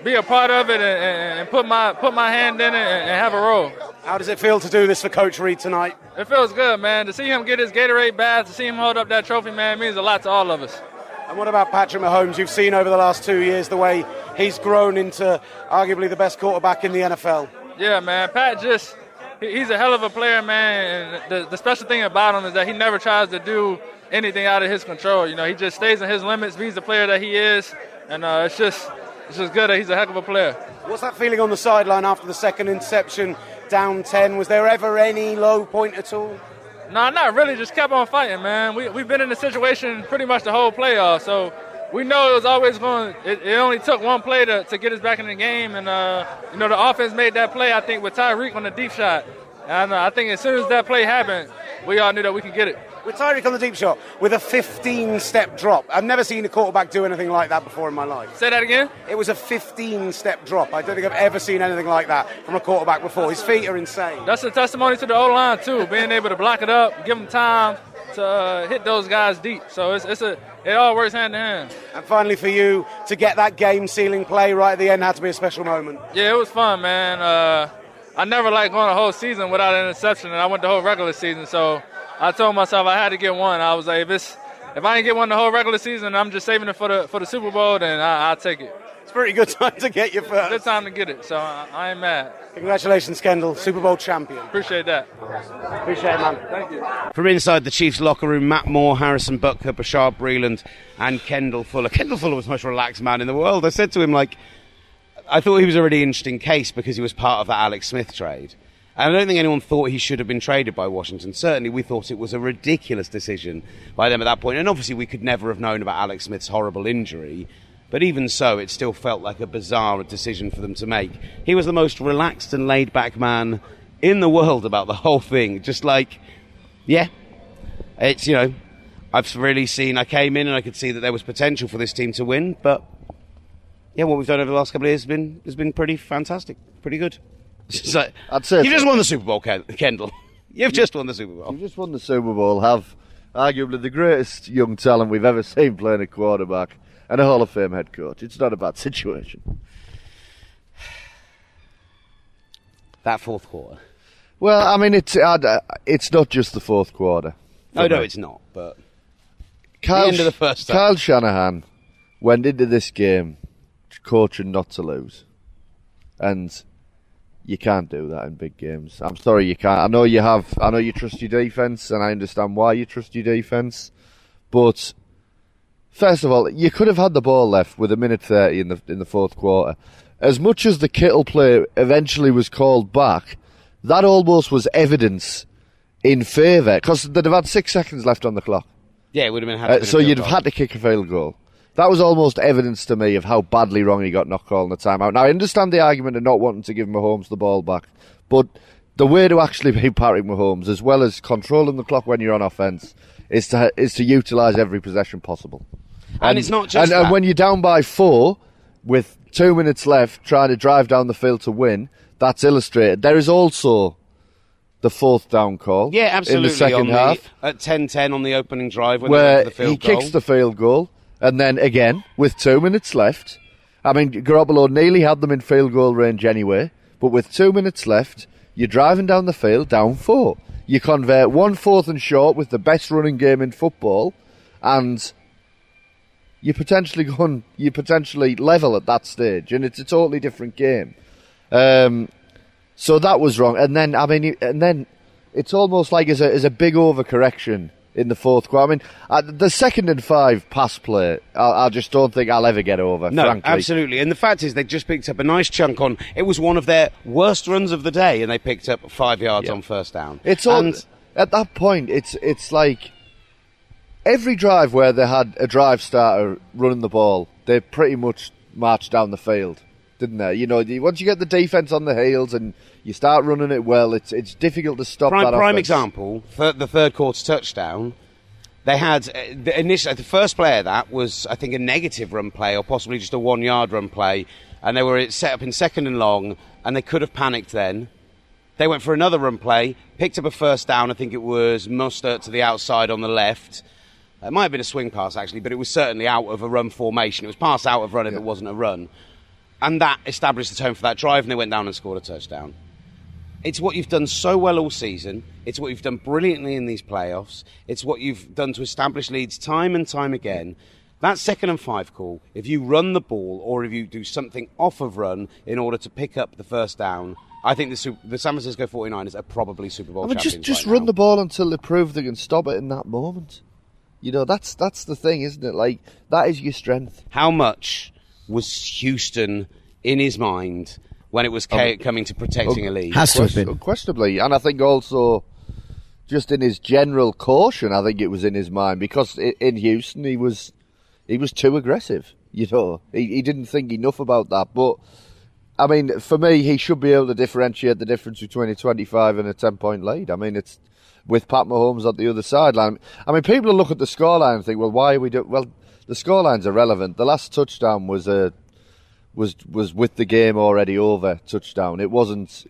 be a part of it and, and, and put my put my hand in it and, and, have a role. How does it feel to do this for Coach Reid tonight? It feels good, man. To see him get his Gatorade bath, to see him hold up that trophy, man, means a lot to all of us. And what about Patrick Mahomes? You've seen over the last two years the way he's grown into arguably the best quarterback in the NFL. Yeah, man. Pat just, he's a hell of a player, man. And the, the special thing about him is that he never tries to do anything out of his control. You know, he just stays in his limits, he's the player that he is. And uh, it's just, it's just good he's a heck of a player. What's that feeling on the sideline after the second interception, down 10? Was there ever any low point at all? No, nah, not really. Just kept on fighting, man. We, we've been in the situation pretty much the whole playoff, so we know it was always going. It, it only took one play to, to get us back in the game, and uh, you know the offense made that play. I think with Tyreek on the deep shot, and I think as soon as that play happened, we all knew that we could get it with Tyreek on the deep shot with a 15 step drop. I've never seen a quarterback do anything like that before in my life. Say that again? It was a 15 step drop. I don't think I've ever seen anything like that from a quarterback before. His feet are insane. That's a testimony to the O line, too, being able to block it up, give them time to uh, hit those guys deep. So it's, it's a it all works hand in hand. And finally, for you to get that game sealing play right at the end had to be a special moment. Yeah, it was fun, man. Uh, I never like going a whole season without an interception, and I went the whole regular season. So I told myself I had to get one. I was like, if it's if I didn't get one the whole regular season, I'm just saving it for the for the Super Bowl. Then I, will take it. It's a pretty good time to get your first. Good time to get it. So I, I ain't mad. Congratulations, Kendall, Super Bowl champion. Appreciate that. Appreciate it, man. Thank you. From inside the Chiefs locker room, Matt Moore, Harrison Butker, Bashaud Breeland, and Kendall Fuller. Kendall Fuller was the most relaxed man in the world. I said to him, like, I thought he was a really interesting case because he was part of that Alex Smith trade. And I don't think anyone thought he should have been traded by Washington. Certainly, we thought it was a ridiculous decision by them at that point. And obviously, we could never have known about Alex Smith's horrible injury. But even so, it still felt like a bizarre decision for them to make. He was the most relaxed and laid back man in the world about the whole thing. Just like, yeah, it's you know, I've really seen. I came in and I could see that there was potential for this team to win, but yeah, what we've done over the last couple of years has been has been pretty fantastic, pretty good. It's just like, I'd say you just won the Super Bowl, Ken- Kendall. You've just won the Super Bowl. You've just won the Super Bowl, have arguably the greatest young talent we've ever seen playing a quarterback, and a Hall of Fame head coach. It's not a bad situation. That fourth quarter. Well, I mean, it's uh, it's not just the fourth quarter. No, for no, it's not. But Kyle, end of the first half. Kyle Shanahan went into this game coaching not to lose, and you can't do that in big games. I'm sorry, you can't. I know you have. I know you trust your defense, and I understand why you trust your defense. But first of all, you could have had the ball left with a minute thirty in the in the fourth quarter. As much as the Kittle play eventually was called back, that almost was evidence in favour because they'd have had six seconds left on the clock. yeah, it would have been. Uh, so you'd have goal. had to kick a field goal. That was almost evidence to me of how badly wrong he got not calling the timeout. Now I understand the argument of not wanting to give Mahomes the ball back, but the way to actually beat Patrick Mahomes, as well as controlling the clock when you're on offense, is to is to utilize every possession possible. And it's not just and, and when you're down by four with two minutes left, trying to drive down the field to win, that's illustrated. There is also the fourth down call. Yeah, absolutely. In the second on the- half at 10-10 on the opening drive where the field he goal. kicks the field goal, and then again with two minutes left. I mean, Garoppolo nearly had them in field goal range anyway, but with two minutes left, you're driving down the field down four. You convert one fourth and short with the best running game in football, and you potentially go on, you potentially level at that stage, and it's a totally different game. Um, so that was wrong, and then I mean, and then it's almost like as a as a big overcorrection in the fourth quarter. I mean, uh, the second and five pass play, I, I just don't think I'll ever get over. No, frankly. absolutely. And the fact is, they just picked up a nice chunk on. It was one of their worst runs of the day, and they picked up five yards on first down. It's all And at that point. It's it's like every drive where they had a drive starter running the ball, they pretty much marched down the field, didn't they? You know, once you get the defense on the heels and you start running it well, it's it's difficult to stop prime, that. prime offense. example, th- the third quarter touchdown. They had uh, the initial, the first play of that was, I think, a negative run play or possibly just a one yard run play, and they were set up in second and long, and they could have panicked then. They went for another run play, picked up a first down. I think it was Mostert to the outside on the left. It might have been a swing pass actually, but it was certainly out of a run formation. It was pass out of run if it wasn't a run, and that established the tone for that drive, and they went down and scored a touchdown. It's what you've done so well all season. It's what you've done brilliantly in these playoffs. It's what you've done to establish leads time and time again. That second and five call, if you run the ball or if you do something off of run in order to pick up the first down, I think the, the San Francisco 49ers are probably Super Bowl I mean, just just right run now. the ball until they prove they can stop it in that moment. You know, that's that's the thing, isn't it? Like that is your strength. How much was Houston in his mind when it was ca- coming to protecting a lead? Unquest- Unquestionably. And I think also, just in his general caution, I think it was in his mind because in Houston he was he was too aggressive. You know, he, he didn't think enough about that. But I mean, for me, he should be able to differentiate the difference between a 25 and a 10 point lead. I mean, it's with Pat Mahomes at the other sideline. I mean, people look at the scoreline and think, well, why are we doing?" Well, the scoreline's irrelevant. The last touchdown was a was was with the game already over touchdown. It wasn't.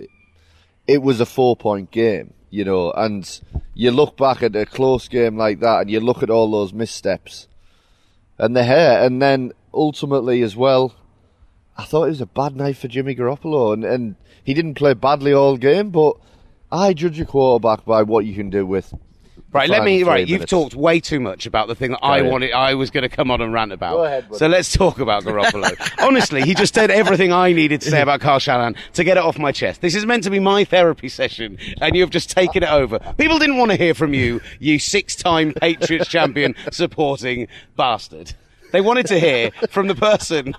It was a four point game, you know. And you look back at a close game like that, and you look at all those missteps, and the hair, and then ultimately as well. I thought it was a bad night for Jimmy Garoppolo, and, and he didn't play badly all game. But I judge a quarterback by what you can do with. Right, let me. Right, you've talked way too much about the thing that I Carry on. wanted. I was going to come on and rant about. Go ahead, buddy. so let's talk about Garoppolo. Honestly, he just said everything I needed to say about Carl Shanahan to get it off my chest. This is meant to be my therapy session, and you have just taken it over. People didn't want to hear from you, you six-time Patriots champion supporting bastard. They wanted to hear from the person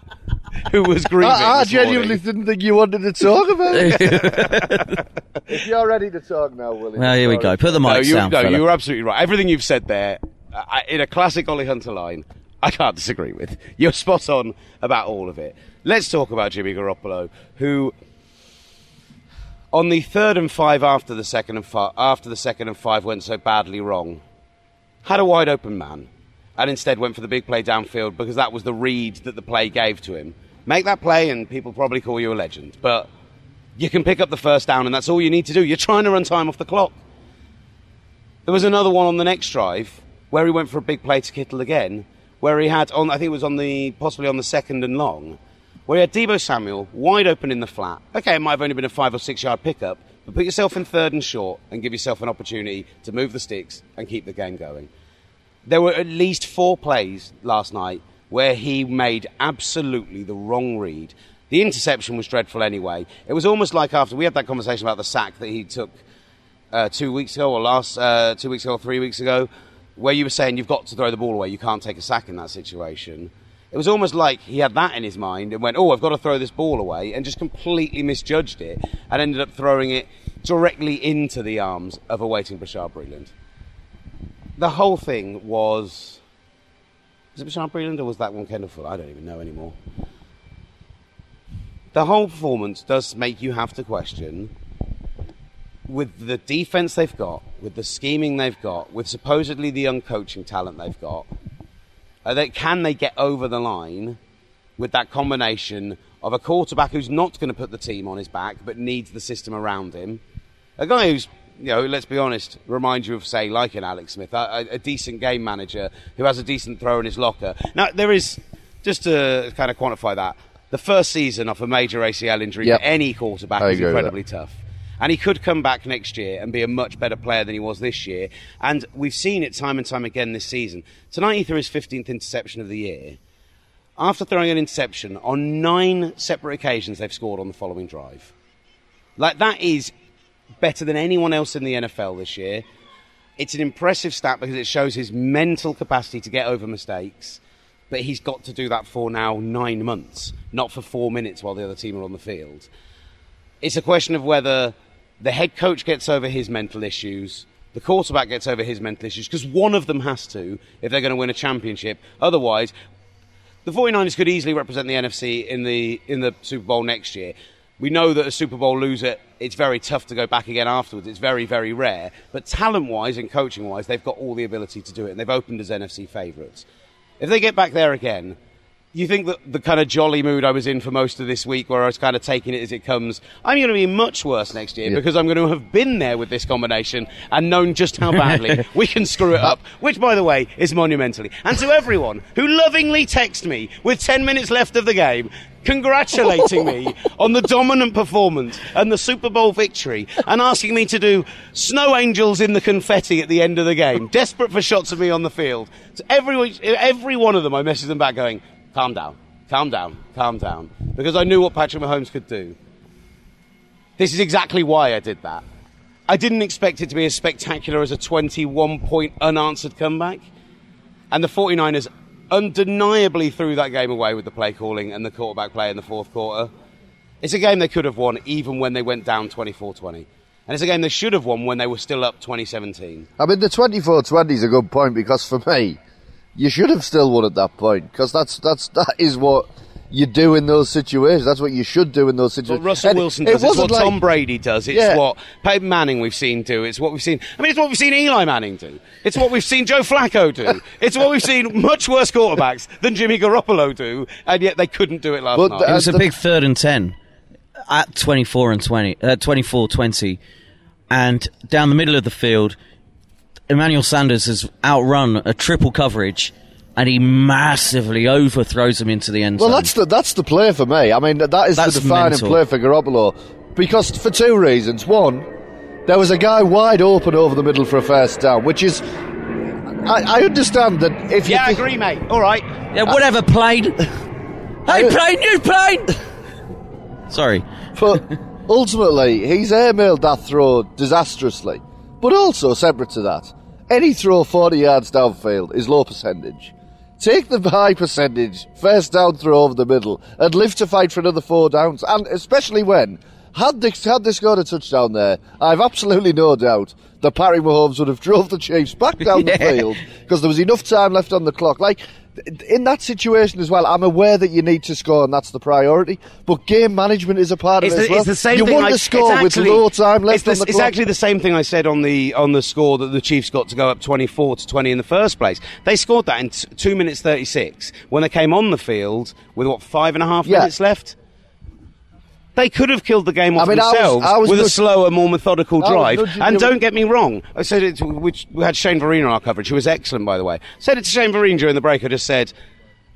who was grieving. I, I this genuinely morning. didn't think you wanted to talk about it. if you're ready to talk now, William. Well, here we go. Put the no, mic you, down, no, fella. you were absolutely right. Everything you've said there, I, in a classic Ollie Hunter line, I can't disagree with. You're spot on about all of it. Let's talk about Jimmy Garoppolo, who On the third and five after the second and five, after the second and five went so badly wrong, had a wide open man, and instead went for the big play downfield because that was the read that the play gave to him. Make that play, and people probably call you a legend. But you can pick up the first down, and that's all you need to do. You're trying to run time off the clock. There was another one on the next drive where he went for a big play to Kittle again, where he had on I think it was on the possibly on the second and long, where he had Deebo Samuel wide open in the flat. Okay, it might have only been a five or six yard pickup, but put yourself in third and short and give yourself an opportunity to move the sticks and keep the game going. There were at least four plays last night where he made absolutely the wrong read. The interception was dreadful anyway. It was almost like after we had that conversation about the sack that he took uh, two weeks ago, or last uh, two weeks ago, or three weeks ago, where you were saying you've got to throw the ball away. You can't take a sack in that situation. It was almost like he had that in his mind and went, "Oh, I've got to throw this ball away," and just completely misjudged it and ended up throwing it directly into the arms of a waiting Bashaud Breeland. The whole thing was. Was it Bashaud Breeland or was that one Kendall Fuller? I don't even know anymore. The whole performance does make you have to question with the defense they've got, with the scheming they've got, with supposedly the young coaching talent they've got, uh, they, can they get over the line with that combination of a quarterback who's not going to put the team on his back but needs the system around him, a guy who's you know, let's be honest, remind you of, say, like an Alex Smith, a, a decent game manager who has a decent throw in his locker. Now, there is, just to kind of quantify that, the first season off a major ACL injury Yep. for any quarterback I is incredibly tough. And he could come back next year and be a much better player than he was this year. And we've seen it time and time again this season. Tonight he threw his 15th interception of the year. After throwing an interception, on nine separate occasions they've scored on the following drive. Like, that is better than anyone else in the NFL this year. It's an impressive stat because it shows his mental capacity to get over mistakes. But he's got to do that for now nine months, not for four minutes while the other team are on the field. It's a question of whether the head coach gets over his mental issues, the quarterback gets over his mental issues, because one of them has to if they're going to win a championship. Otherwise, the 49ers could easily represent the NFC in the in the Super Bowl next year. We know that a Super Bowl loser, it's very tough to go back again afterwards. It's very, very rare. But talent wise and coaching wise, they've got all the ability to do it, and they've opened as NFC favourites. If they get back there again, you think that the kind of jolly mood I was in for most of this week, where I was kind of taking it as it comes, I'm going to be much worse next year Yeah. because I'm going to have been there with this combination and known just how badly we can screw it up, which, by the way, is monumentally. And to everyone who lovingly texted me with 10 minutes left of the game, congratulating me on the dominant performance and the Super Bowl victory, and asking me to do snow angels in the confetti at the end of the game, desperate for shots of me on the field. To every, every one of them, I messaged them back going, calm down, calm down, calm down, because I knew what Patrick Mahomes could do. This is exactly why I did that. I didn't expect it to be as spectacular as a 21 point unanswered comeback. And the 49ers undeniably threw that game away with the play calling and the quarterback play in the fourth quarter. It's a game they could have won even when they went down 24 20. And it's a game they should have won when they were still up 2017. I mean, the 24-20 is a good point because for me, you should have still won at that point because that's that's that is what you do in those situations. That's what you should do in those What situations. Russell And Wilson it does. It's wasn't what like- Tom Brady does. It's Yeah. what Peyton Manning we've seen do. It's what we've seen. I mean, it's what we've seen Eli Manning do. It's what we've seen Joe Flacco do. It's what we've seen much worse quarterbacks than Jimmy Garoppolo do, and yet they couldn't do it last But night. the- It was a big third and 10 at 24 and 20, uh, 24 20. And down the middle of the field, Emmanuel Sanders has outrun a triple coverage and he massively overthrows him into the end zone. Well, zone. that's the that's the play for me. I mean, that is That's the defining mental. play for Garoppolo because for two reasons. One, there was a guy wide open over the middle for a first down, which is. I, I understand that if you yeah, I agree, mate. All right. yeah, whatever, plane. hey, plane, new plane! Sorry. But ultimately, he's airmailed that throw disastrously. But also, separate to that, any throw 40 yards downfield is low percentage. Take the high percentage, first down throw over the middle, and live to fight for another four downs. And especially when, had they, had they scored a touchdown there, I've absolutely no doubt that Patrick Mahomes would have drove the Chiefs back down the field because there was enough time left on the clock. Like, in that situation as well, I'm aware that you need to score and that's the priority. But game management is a part It's of the, it as well. it's the same you thing. want to score it's with actually- low time left it's the- the It's actually the same thing I said on the on the score that the Chiefs got to go up 24 to 20 in the first place. They scored that in t- two minutes 36 when they came on the field with what five and a half Yeah. minutes left. They could have killed the game off I mean, I was- themselves I was with a slower, more methodical oh, drive. nudging And you- don't get me wrong, I said it. To, which we had Shane Vereen on our coverage, who was excellent, by the way. Said it to Shane Vereen during the break. I just said,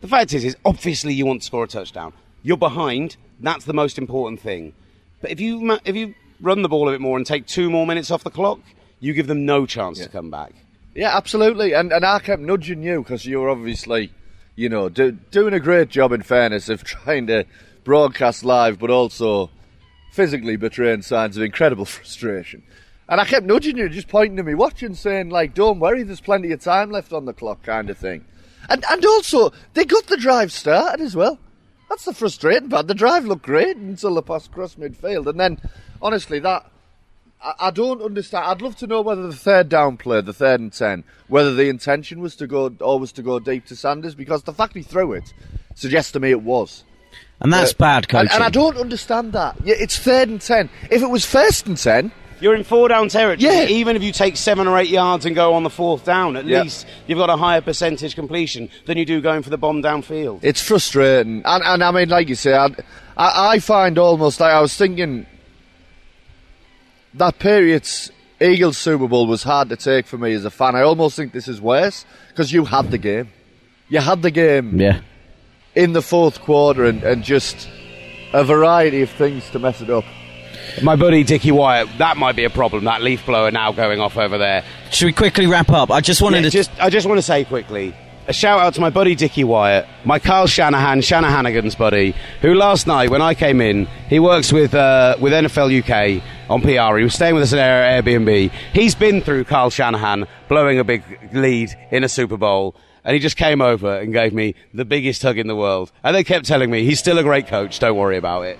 the fact is, is obviously you want to score a touchdown. You're behind. That's the most important thing. But if you ma- if you run the ball a bit more and take two more minutes off the clock, you give them no chance to come back. Yeah, absolutely. And and I kept nudging you because you were obviously, you know, do, doing a great job. In fairness, of trying to broadcast live, but also physically betraying signs of incredible frustration. And I kept nudging you, just pointing to me, watching, saying like, "Don't worry, there's plenty of time left on the clock," kind of thing. And and also they got the drive started as well. That's the frustrating part. The drive looked great until the pass crossed midfield, and then honestly that. I, don't understand. I'd love to know whether the third down play, the third and ten, whether the intention was to go always to go deep to Sanders, because the fact he threw it suggests to me it was. And that's Uh, bad coaching. And, and I don't understand that. Yeah, it's third and ten. If it was first and ten, You're in four down territory. Yeah. Even if you take seven or eight yards and go on the fourth down, at Yeah. least you've got a higher percentage completion than you do going for the bomb downfield. it's frustrating. And, and I mean, like you say, I, I, I find almost like I was thinking that period's Eagles Super Bowl was hard to take for me as a fan. I almost think this is worse because you had the game. You had the game yeah. In the fourth quarter and, and just a variety of things to mess it up. My buddy Dickie Wyatt, that might be a problem. That leaf blower now going off over there. Should we quickly wrap up? I just wanted Yeah, to. just, I just want to say quickly a shout out to my buddy Dickie Wyatt, my Carl Shanahan, Shanahannigan's buddy, who last night when I came in, he works with uh, with NFL UK on PR. He was staying with us at Air- Airbnb. He's been through Carl Shanahan blowing a big lead in a Super Bowl. And he just came over and gave me the biggest hug in the world. And they kept telling me, he's still a great coach, don't worry about it.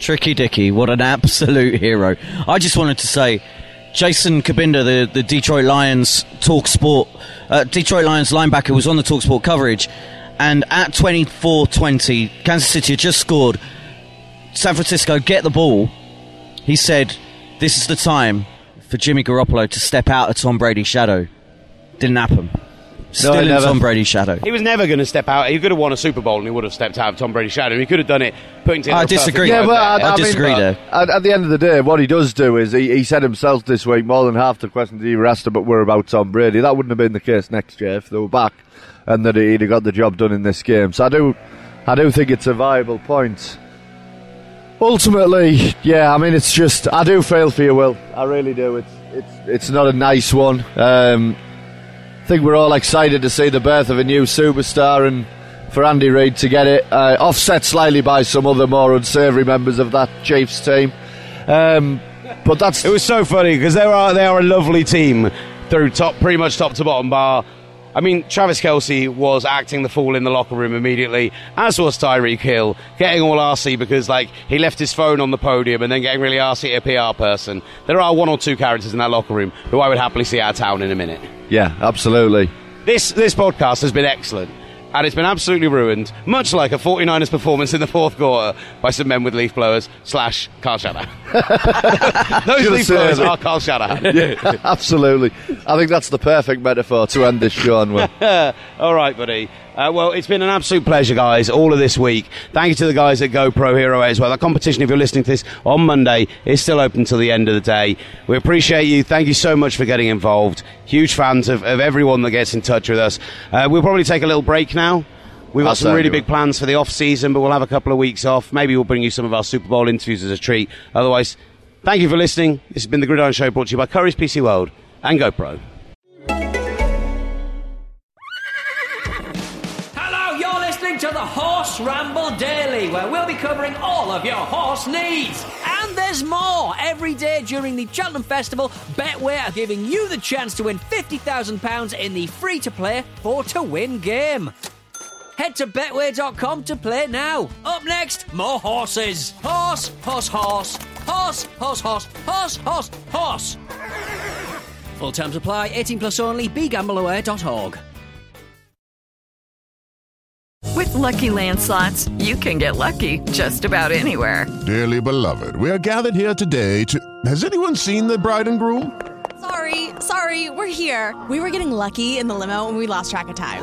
Tricky Dicky, what an absolute hero. I just wanted to say, Jason Cabinda, the, the Detroit Lions talk sport, uh, Detroit Lions linebacker, was on the talk sport coverage. And at 24 20, Kansas City had just scored. San Francisco get the ball. He said, This is the time for Jimmy Garoppolo to step out of Tom Brady's shadow. Didn't happen. Still in never. Tom Brady's shadow. He was never going to step out. He could have won a Super Bowl and he would have stepped out of Tom Brady's shadow. He could have done it putting together. I a perfect disagree. Yeah, but there. I disagree uh, there. At, at the end of the day, what he does do is he, he said himself this week more than half the questions he ever asked about were about Tom Brady. That wouldn't have been the case next year if they were back and that he'd have got the job done in this game. So I do, I do think it's a viable point. Ultimately, yeah, I mean, it's just I do feel for you, Will. I really do. It's it's it's not a nice one. Um, I think we're all excited to see the birth of a new superstar and for Andy Reid to get it, uh, offset slightly by some other more unsavoury members of that Chiefs team. Um, but that's It was so funny because they are they are a lovely team through top, pretty much top to bottom bar. I mean, Travis Kelce was acting the fool in the locker room immediately, as was Tyreek Hill, getting all arsey because like he left his phone on the podium and then getting really arsey at a PR person. There are one or two characters in that locker room who I would happily see out of town in a minute. yeah, absolutely. This this podcast has been excellent. And it's been absolutely ruined, much like a 49ers performance in the fourth quarter by some men with leaf blowers slash Carl Shanahan. Those leaf blowers are Carl Shanahan. Yeah, absolutely. I think that's the perfect metaphor to end this show on. All right, buddy. Uh, well, it's been an absolute pleasure, guys, all of this week. Thank you to the guys at GoPro Hero as well. The competition, if you're listening to this on Monday, is still open until the end of the day. We appreciate you. Thank you so much for getting involved. Huge fans of, of everyone that gets in touch with us. Uh, we'll probably take a little break now. We've got I'll some really big plans for the off season, but we'll have a couple of weeks off. Maybe we'll bring you some of our Super Bowl interviews as a treat. Otherwise, thank you for listening. This has been the Gridiron Show brought to you by Currys PC World and GoPro. Hello, you're listening to the Horse Ramble Daily, where we'll be covering all of your horse needs. And there's more. Every day during the Cheltenham Festival, Betway are giving you the chance to win £50,000 in the free to play 4 to win game. Head to betway.com to play now. Up next, more horses. Horse, horse, horse. Horse, horse, horse, horse, horse, horse. Full terms apply, 18 plus only, begambleaware.org. With Lucky Land slots, you can get lucky just about anywhere. Dearly beloved, we are gathered here today to. Has anyone seen the bride and groom? Sorry, sorry, we're here. We were getting lucky in the limo and we lost track of time.